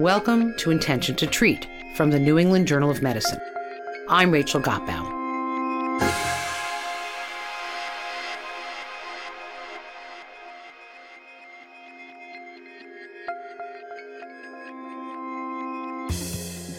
Welcome to Intention to Treat from the New England Journal of Medicine. I'm Rachel Gotbaum.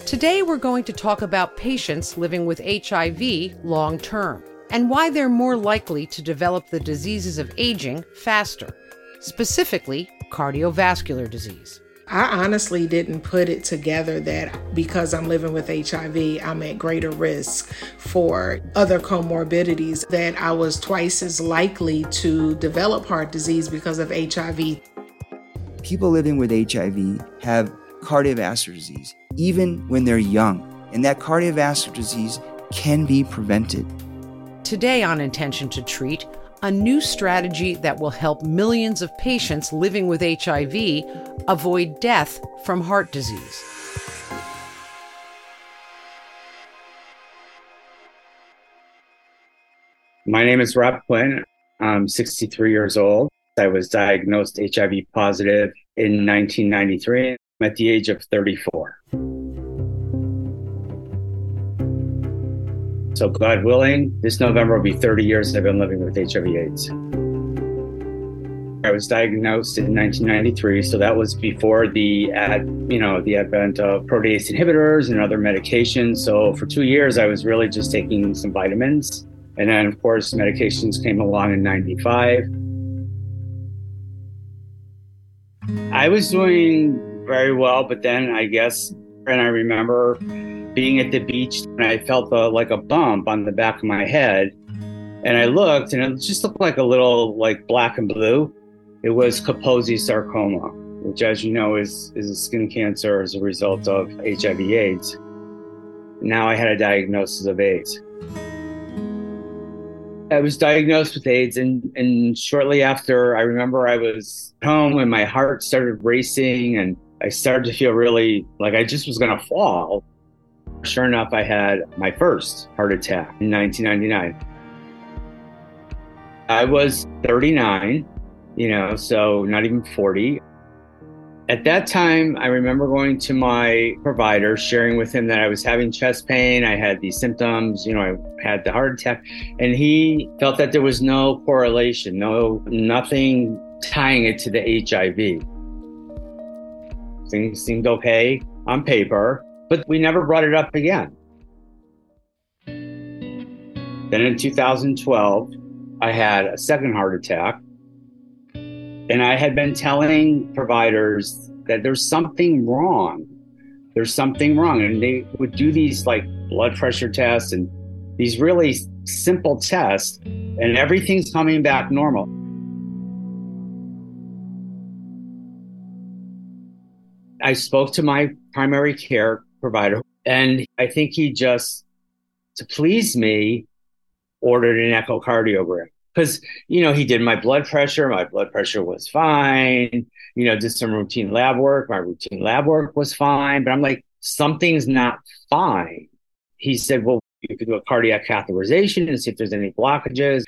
Today, we're going to talk about patients living with HIV long term and why they're more likely to develop the diseases of aging faster, specifically cardiovascular disease. I honestly didn't put it together that because I'm living with HIV, I'm at greater risk for other comorbidities, that I was twice as likely to develop heart disease because of HIV. People living with HIV have cardiovascular disease, even when they're young, and that cardiovascular disease can be prevented. Today on Intention to Treat, a new strategy that will help millions of patients living with HIV avoid death from heart disease. My name is Rob Quinn. I'm 63 years old. I was diagnosed HIV positive in 1993 at the age of 34. So, God willing, this November will be 30 years I've been living with HIV/AIDS. I was diagnosed in 1993, so that was before the ad, you know, the advent of protease inhibitors and other medications. So for two years, I was really just taking some vitamins, and then of course medications came along in '95. I was doing very well, but then I guess, and I remember being at the beach and I felt a, like a bump on the back of my head. And I looked and it just looked like a little like black and blue. It was Kaposi sarcoma, which as you know is, is a skin cancer as a result of HIV AIDS. Now I had a diagnosis of AIDS. I was diagnosed with AIDS, and, and shortly after, I remember I was home and my heart started racing, and I started to feel really like I just was going to fall. Sure enough, I had my first heart attack in 1999. I was 39, you know, so not even 40. At that time, I remember going to my provider, sharing with him that I was having chest pain. I had these symptoms, you know, I had the heart attack, and he felt that there was no correlation, no, nothing tying it to the HIV. Things seemed okay on paper. But we never brought it up again. Then in 2012, I had a second heart attack. And I had been telling providers that there's something wrong. There's something wrong. And they would do these like blood pressure tests and these really simple tests, and everything's coming back normal. I spoke to my primary care provider. And I think he just, to please me, ordered an echocardiogram. Because you know he did my blood pressure. My blood pressure was fine. You know did some routine lab work. My routine lab work was fine. But i'm like something's not fine. He said well you could do a cardiac catheterization and see if there's any blockages.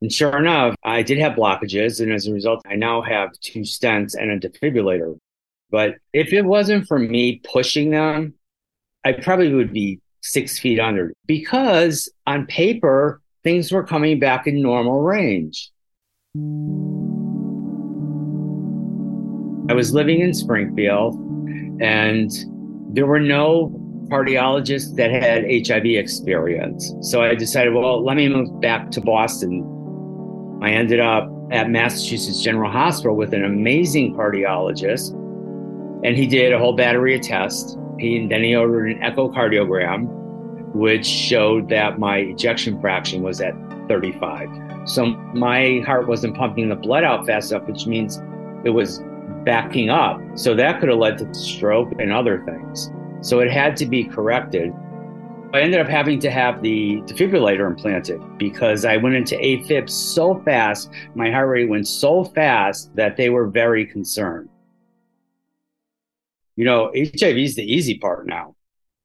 And sure enough i did have blockages. And as a result i now have two stents and a defibrillator. But if it wasn't for me pushing them I probably would be six feet under because on paper, things were coming back in normal range. I was living in Springfield and there were no cardiologists that had HIV experience. So I decided, well, let me move back to Boston. I ended up at Massachusetts General Hospital with an amazing cardiologist, and he did a whole battery of tests. He, then he ordered an echocardiogram, which showed that my ejection fraction was at 35. So my heart wasn't pumping the blood out fast enough, which means it was backing up. So that could have led to stroke and other things. So it had to be corrected. I ended up having to have the defibrillator implanted because I went into AFib so fast, my heart rate went so fast that they were very concerned you know, HIV is the easy part now.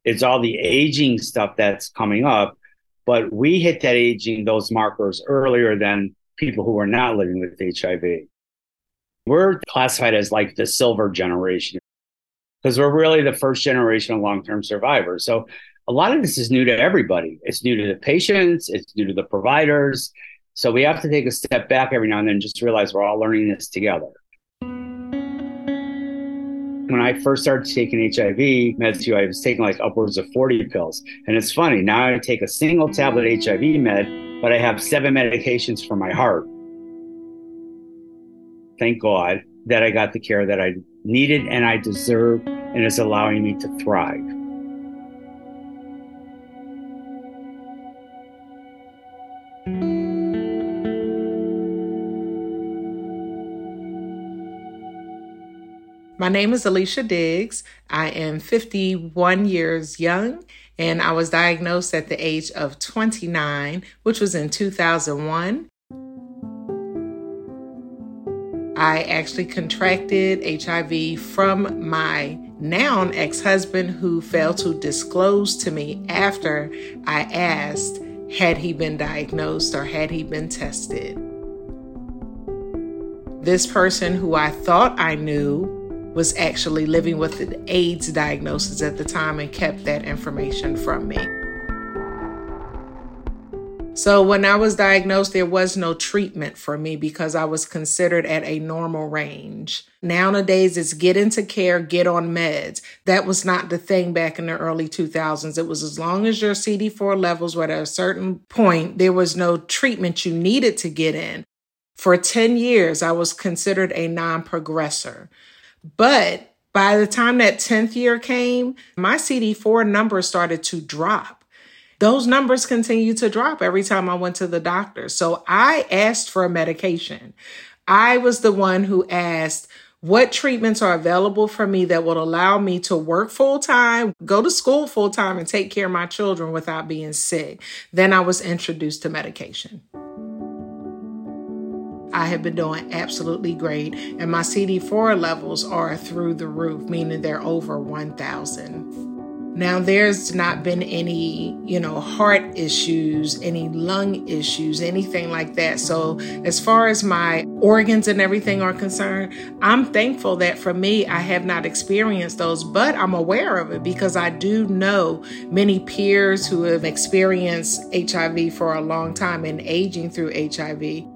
It's all the aging stuff that's coming up, but we hit that aging, those markers earlier than people who are not living with HIV. We're classified as like the silver generation. because we're really the first generation of long term survivors. So a lot of this is new to everybody. It's new to the patients, it's new to the providers. So we have to take a step back every now and then and just realize we're all learning this together. When I first started taking HIV meds, I was taking like upwards of 40 pills. And it's funny, now I take a single tablet HIV med, but I have seven medications for my heart. Thank God that I got the care that I needed and I deserve and is allowing me to thrive. My name is Alicia Diggs. I am 51 years young and I was diagnosed at the age of 29, which was in 2001. I actually contracted HIV from my now ex husband who failed to disclose to me after I asked had he been diagnosed or had he been tested. This person who I thought I knew was actually living with an AIDS diagnosis at the time and kept that information from me. So, when I was diagnosed, there was no treatment for me because I was considered at a normal range. Nowadays, it's get into care, get on meds. That was not the thing back in the early 2000s. It was as long as your CD4 levels were at a certain point, there was no treatment you needed to get in. For 10 years, I was considered a non progressor. But by the time that 10th year came, my CD4 number started to drop. Those numbers continued to drop every time I went to the doctor. So I asked for a medication. I was the one who asked, what treatments are available for me that would allow me to work full time, go to school full time, and take care of my children without being sick? Then I was introduced to medication. I have been doing absolutely great. And my CD4 levels are through the roof, meaning they're over 1,000. Now, there's not been any, you know, heart issues, any lung issues, anything like that. So, as far as my organs and everything are concerned, I'm thankful that for me, I have not experienced those, but I'm aware of it because I do know many peers who have experienced HIV for a long time and aging through HIV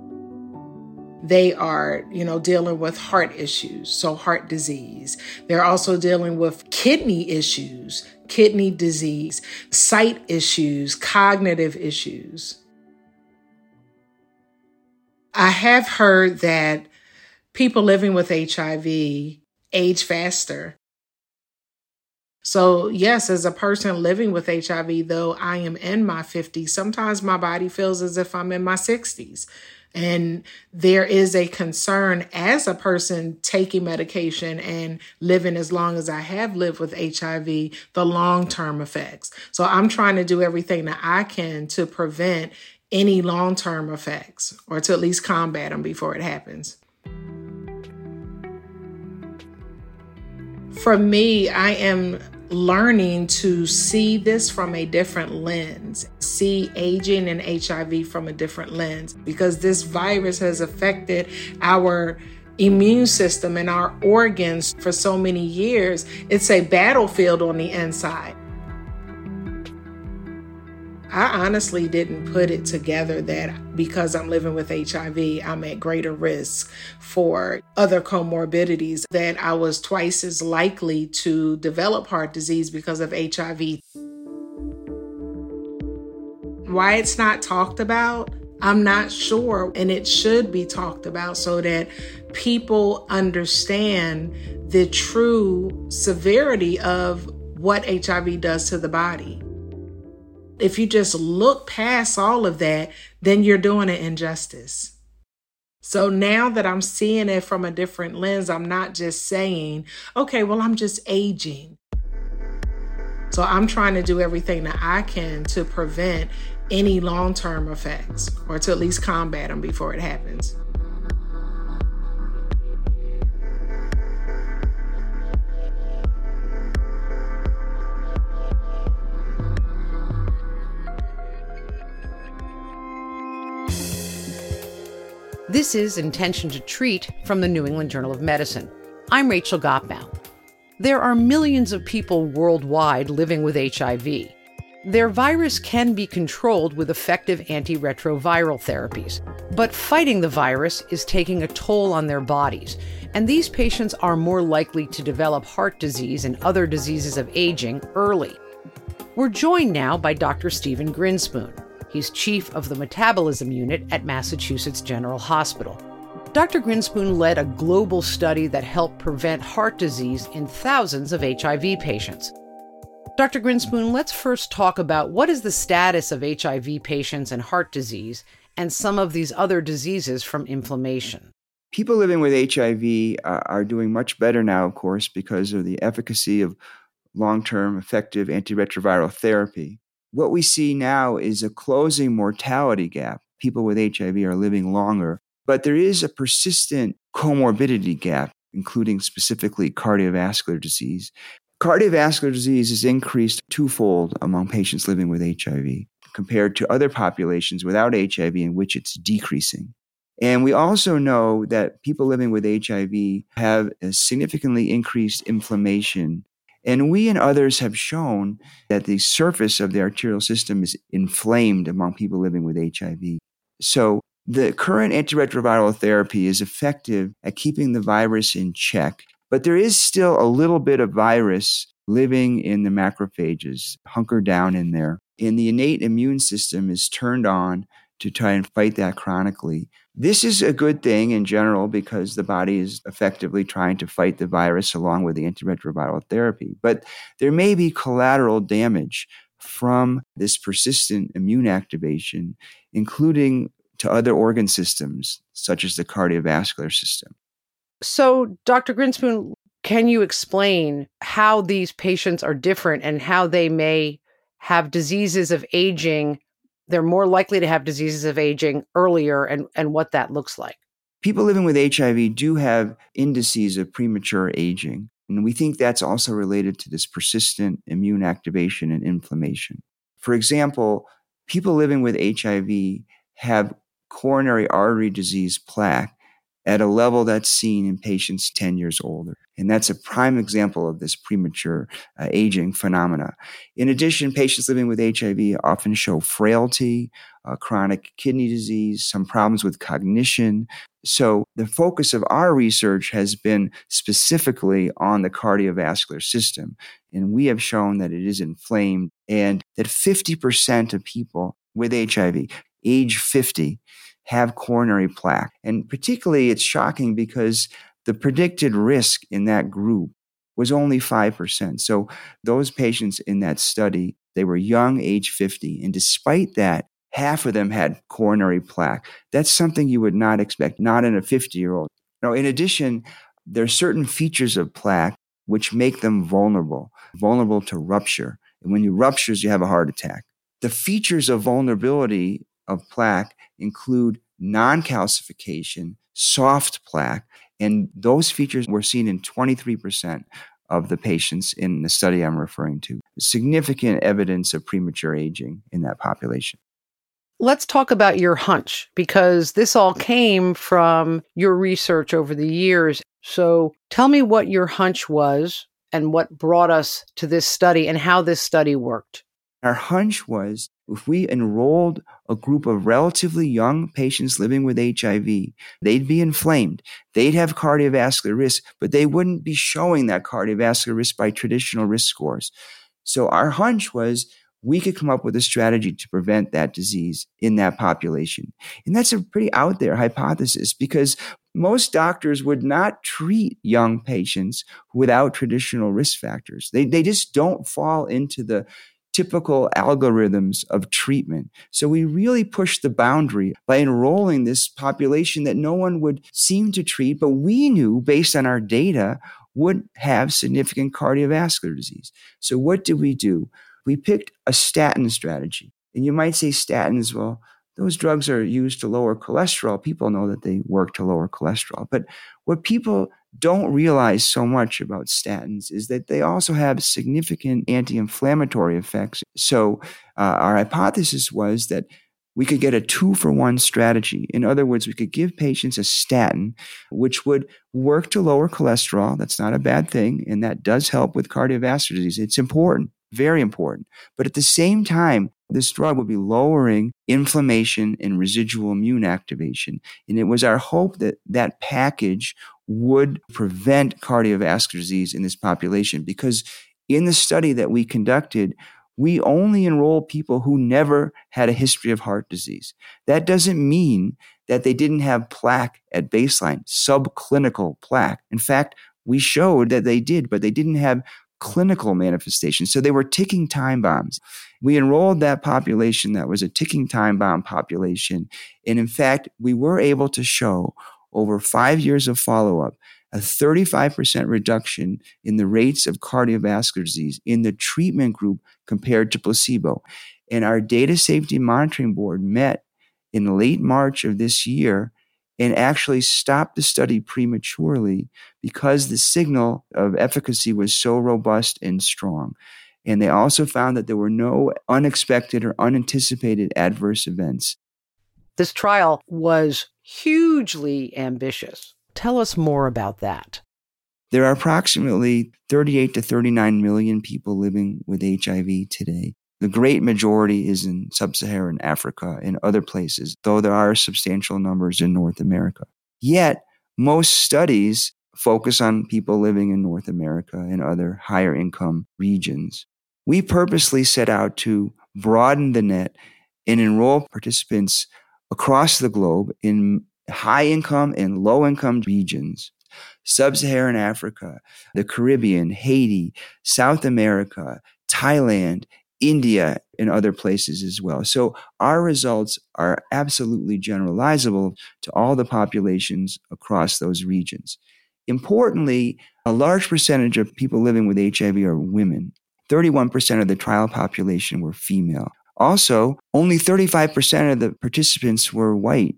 they are, you know, dealing with heart issues, so heart disease. They're also dealing with kidney issues, kidney disease, sight issues, cognitive issues. I have heard that people living with HIV age faster. So, yes, as a person living with HIV, though I am in my 50s, sometimes my body feels as if I'm in my 60s and there is a concern as a person taking medication and living as long as I have lived with HIV, the long term effects. So I'm trying to do everything that I can to prevent any long term effects or to at least combat them before it happens. For me, I am learning to see this from a different lens, see aging and HIV from a different lens, because this virus has affected our immune system and our organs for so many years. It's a battlefield on the inside. I honestly didn't put it together that because I'm living with HIV, I'm at greater risk for other comorbidities, that I was twice as likely to develop heart disease because of HIV. Why it's not talked about, I'm not sure. And it should be talked about so that people understand the true severity of what HIV does to the body. If you just look past all of that, then you're doing an injustice. So now that I'm seeing it from a different lens, I'm not just saying, okay, well, I'm just aging. So I'm trying to do everything that I can to prevent any long term effects or to at least combat them before it happens. This is Intention to Treat from the New England Journal of Medicine. I'm Rachel Gotbaum. There are millions of people worldwide living with HIV. Their virus can be controlled with effective antiretroviral therapies, but fighting the virus is taking a toll on their bodies, and these patients are more likely to develop heart disease and other diseases of aging early. We're joined now by Dr. Steven Grinspoon. He's chief of the metabolism unit at Massachusetts General Hospital. Dr. Grinspoon led a global study that helped prevent heart disease in thousands of HIV patients. Dr. Grinspoon, let's first talk about what is the status of HIV patients and heart disease and some of these other diseases from inflammation. People living with HIV uh, are doing much better now, of course, because of the efficacy of long term effective antiretroviral therapy. What we see now is a closing mortality gap. People with HIV are living longer, but there is a persistent comorbidity gap, including specifically cardiovascular disease. Cardiovascular disease is increased twofold among patients living with HIV compared to other populations without HIV in which it's decreasing. And we also know that people living with HIV have a significantly increased inflammation. And we and others have shown that the surface of the arterial system is inflamed among people living with HIV. So the current antiretroviral therapy is effective at keeping the virus in check but there is still a little bit of virus living in the macrophages, hunkered down in there. And the innate immune system is turned on to try and fight that chronically. This is a good thing in general because the body is effectively trying to fight the virus along with the antiretroviral therapy. But there may be collateral damage from this persistent immune activation, including to other organ systems, such as the cardiovascular system. So, Dr. Grinspoon, can you explain how these patients are different and how they may have diseases of aging? They're more likely to have diseases of aging earlier and, and what that looks like. People living with HIV do have indices of premature aging. And we think that's also related to this persistent immune activation and inflammation. For example, people living with HIV have coronary artery disease plaque at a level that's seen in patients 10 years older. And that's a prime example of this premature uh, aging phenomena. In addition, patients living with HIV often show frailty, uh, chronic kidney disease, some problems with cognition. So the focus of our research has been specifically on the cardiovascular system. And we have shown that it is inflamed and that 50% of people with HIV, age 50, have coronary plaque. And particularly, it's shocking because the predicted risk in that group was only 5%. So those patients in that study, they were young, age 50. And despite that, half of them had coronary plaque. That's something you would not expect, not in a 50 year old. Now, in addition, there are certain features of plaque which make them vulnerable, vulnerable to rupture. And when you ruptures, you have a heart attack. The features of vulnerability of plaque include non calcification, soft plaque, and those features were seen in 23% of the patients in the study I'm referring to. Significant evidence of premature aging in that population. Let's talk about your hunch because this all came from your research over the years. So tell me what your hunch was and what brought us to this study and how this study worked. Our hunch was if we enrolled a group of relatively young patients living with HIV, they'd be inflamed. They'd have cardiovascular risk, but they wouldn't be showing that cardiovascular risk by traditional risk scores. So our hunch was we could come up with a strategy to prevent that disease in that population. And that's a pretty out there hypothesis because most doctors would not treat young patients without traditional risk factors. They, they just don't fall into the typical algorithms of treatment. So we really pushed the boundary by enrolling this population that no one would seem to treat, but we knew based on our data would have significant cardiovascular disease. So what did we do? We picked a statin strategy. And you might say statins, well, those drugs are used to lower cholesterol. People know that they work to lower cholesterol. But what people don't realize so much about statins is that they also have significant anti inflammatory effects. So, uh, our hypothesis was that we could get a two for one strategy. In other words, we could give patients a statin, which would work to lower cholesterol. That's not a bad thing. And that does help with cardiovascular disease. It's important, very important. But at the same time, this drug would be lowering inflammation and residual immune activation. And it was our hope that that package would prevent cardiovascular disease in this population because in the study that we conducted, we only enroll people who never had a history of heart disease. That doesn't mean that they didn't have plaque at baseline, subclinical plaque. In fact, we showed that they did, but they didn't have clinical manifestations. So they were ticking time bombs. We enrolled that population that was a ticking time bomb population. And in fact, we were able to show over five years of follow up a 35% reduction in the rates of cardiovascular disease in the treatment group compared to placebo. And our data safety monitoring board met in late March of this year and actually stopped the study prematurely because the signal of efficacy was so robust and strong. And they also found that there were no unexpected or unanticipated adverse events. This trial was hugely ambitious. Tell us more about that. There are approximately 38 to 39 million people living with HIV today. The great majority is in sub Saharan Africa and other places, though there are substantial numbers in North America. Yet, most studies focus on people living in North America and other higher income regions. We purposely set out to broaden the net and enroll participants across the globe in high income and low income regions, sub Saharan Africa, the Caribbean, Haiti, South America, Thailand, India, and other places as well. So our results are absolutely generalizable to all the populations across those regions. Importantly, a large percentage of people living with HIV are women. 31% of the trial population were female. Also, only 35% of the participants were white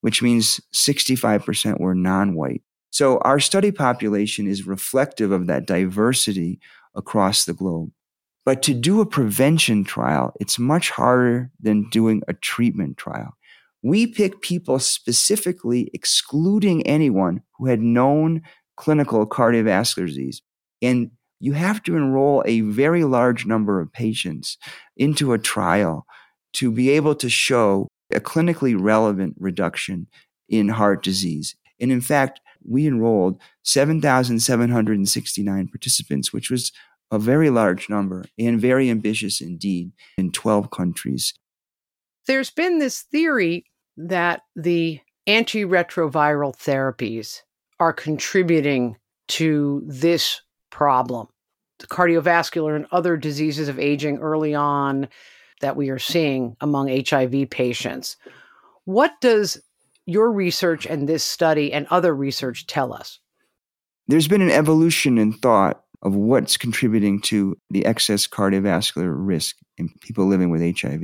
which means 65% were non white. So our study population is reflective of that diversity across the globe. But to do a prevention trial, it's much harder than doing a treatment trial. We pick people specifically excluding anyone who had known clinical cardiovascular disease. And you have to enroll a very large number of patients into a trial to be able to show a clinically relevant reduction in heart disease. And in fact, we enrolled 7,769 participants, which was a very large number and very ambitious indeed in 12 countries. There's been this theory that the antiretroviral therapies are contributing to this problem. The cardiovascular and other diseases of aging early on, that we are seeing among HIV patients. What does your research and this study and other research tell us? There's been an evolution in thought of what's contributing to the excess cardiovascular risk in people living with HIV.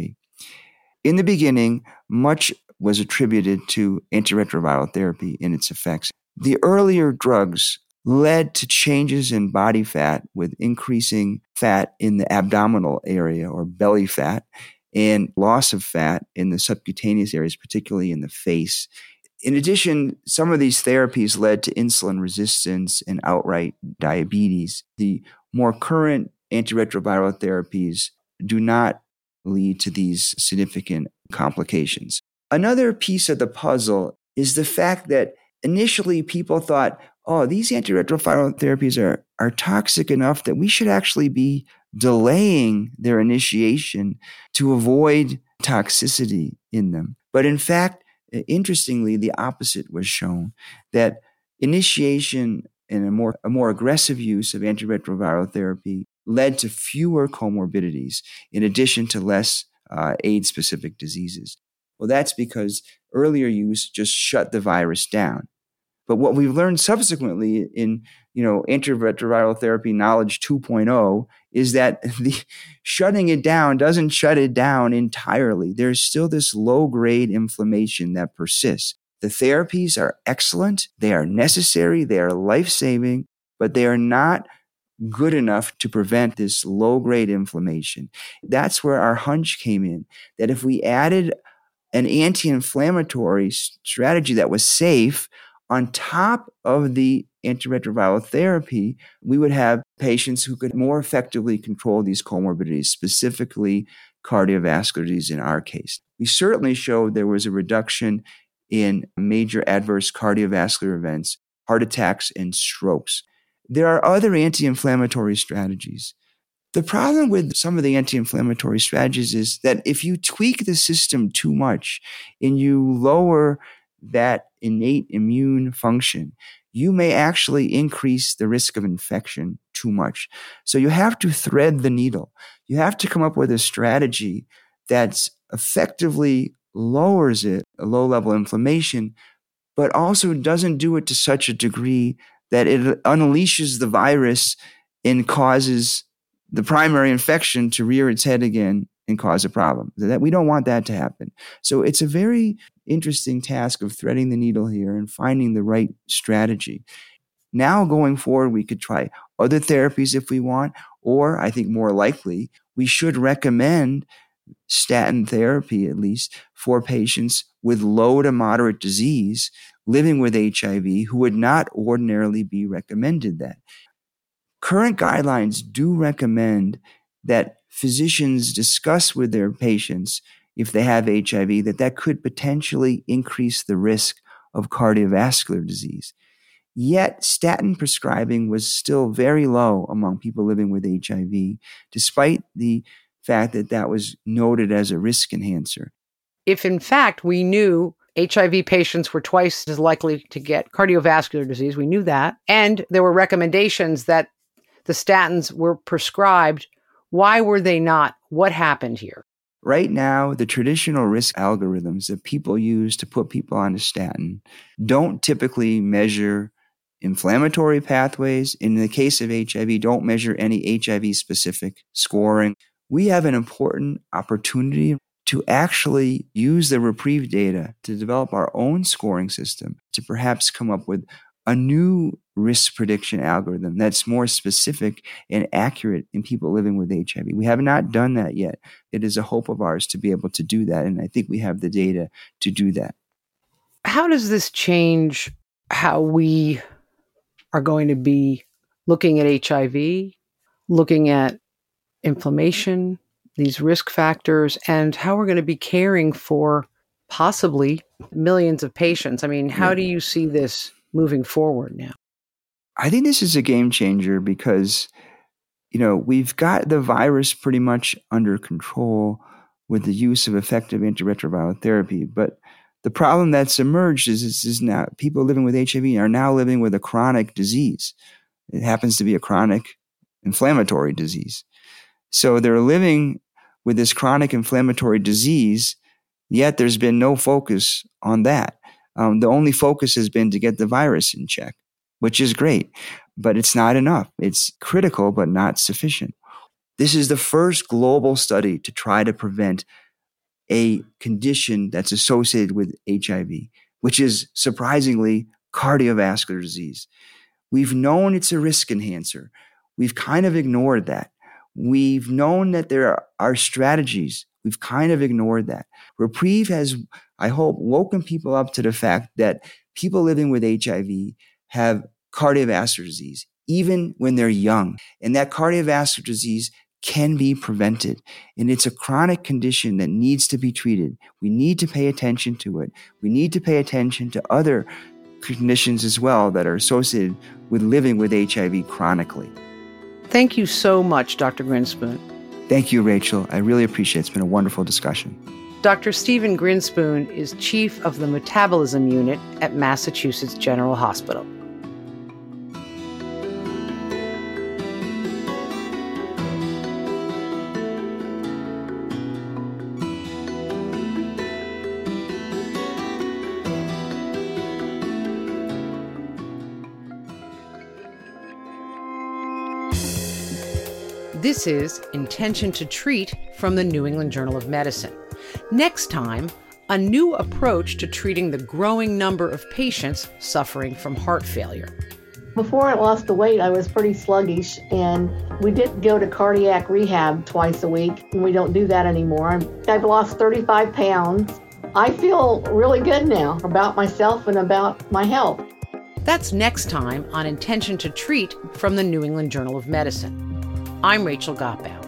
In the beginning, much was attributed to antiretroviral therapy and its effects. The earlier drugs led to changes in body fat with increasing fat in the abdominal area or belly fat and loss of fat in the subcutaneous areas, particularly in the face. In addition, some of these therapies led to insulin resistance and outright diabetes. The more current antiretroviral therapies do not lead to these significant complications. Another piece of the puzzle is the fact that initially people thought, oh, these antiretroviral therapies are, are toxic enough that we should actually be delaying their initiation to avoid toxicity in them. But in fact, interestingly, the opposite was shown that initiation and a more, a more aggressive use of antiretroviral therapy led to fewer comorbidities in addition to less uh, AIDS specific diseases. Well, that's because earlier use just shut the virus down. But what we've learned subsequently in you know antiretroviral therapy knowledge 2.0 is that the shutting it down doesn't shut it down entirely. There's still this low grade inflammation that persists. The therapies are excellent, they are necessary, they are life saving, but they are not good enough to prevent this low grade inflammation. That's where our hunch came in that if we added an anti inflammatory strategy that was safe on top of the antiretroviral therapy, we would have patients who could more effectively control these comorbidities, specifically cardiovascular disease in our case. We certainly showed there was a reduction in major adverse cardiovascular events, heart attacks, and strokes. There are other anti inflammatory strategies. The problem with some of the anti inflammatory strategies is that if you tweak the system too much and you lower that innate immune function, you may actually increase the risk of infection too much. So you have to thread the needle. You have to come up with a strategy that effectively lowers it, a low level inflammation, but also doesn't do it to such a degree that it unleashes the virus and causes the primary infection to rear its head again and cause a problem. That we don't want that to happen. So it's a very interesting task of threading the needle here and finding the right strategy. Now, going forward, we could try other therapies if we want, or I think more likely, we should recommend statin therapy, at least for patients with low to moderate disease living with HIV who would not ordinarily be recommended that. Current guidelines do recommend that physicians discuss with their patients if they have HIV, that that could potentially increase the risk of cardiovascular disease. Yet statin prescribing was still very low among people living with HIV, despite the fact that that was noted as a risk enhancer. If in fact we knew HIV patients were twice as likely to get cardiovascular disease, we knew that, and there were recommendations that the statins were prescribed, why were they not? What happened here? Right now, the traditional risk algorithms that people use to put people on a statin don't typically measure inflammatory pathways. In the case of HIV, don't measure any HIV specific scoring. We have an important opportunity to actually use the reprieve data to develop our own scoring system to perhaps come up with a new risk prediction algorithm that's more specific and accurate in people living with HIV. We have not done that yet. It is a hope of ours to be able to do that. And I think we have the data to do that. How does this change how we are going to be looking at HIV, looking at inflammation, these risk factors, and how we're going to be caring for possibly millions of patients? I mean, how do you see this moving forward now? I think this is a game changer because, you know, we've got the virus pretty much under control with the use of effective antiretroviral therapy. But the problem that's emerged is, is, is now people living with HIV are now living with a chronic disease. It happens to be a chronic inflammatory disease. So they're living with this chronic inflammatory disease, yet there's been no focus on that. Um, the only focus has been to get the virus in check, which is great, but it's not enough. It's critical, but not sufficient. This is the first global study to try to prevent a condition that's associated with HIV, which is surprisingly cardiovascular disease. We've known it's a risk enhancer. We've kind of ignored that. We've known that there are strategies. We've kind of ignored that. Reprieve has I hope, woken people up to the fact that people living with HIV have cardiovascular disease, even when they're young. And that cardiovascular disease can be prevented. And it's a chronic condition that needs to be treated. We need to pay attention to it. We need to pay attention to other conditions as well that are associated with living with HIV chronically. Thank you so much, Dr. Grinspoon. Thank you, Rachel. I really appreciate it. It's been a wonderful discussion. Dr. Steven Grinspoon is chief of the metabolism unit at Massachusetts General Hospital. This is Intention to Treat from the New England Journal of Medicine. Next time, a new approach to treating the growing number of patients suffering from heart failure. Before I lost the weight, I was pretty sluggish, and we did go to cardiac rehab twice a week, and we don't do that anymore. I've lost 35 pounds. I feel really good now about myself and about my health. That's next time on Intention to Treat from the New England Journal of Medicine. I'm Rachel Gotbaum.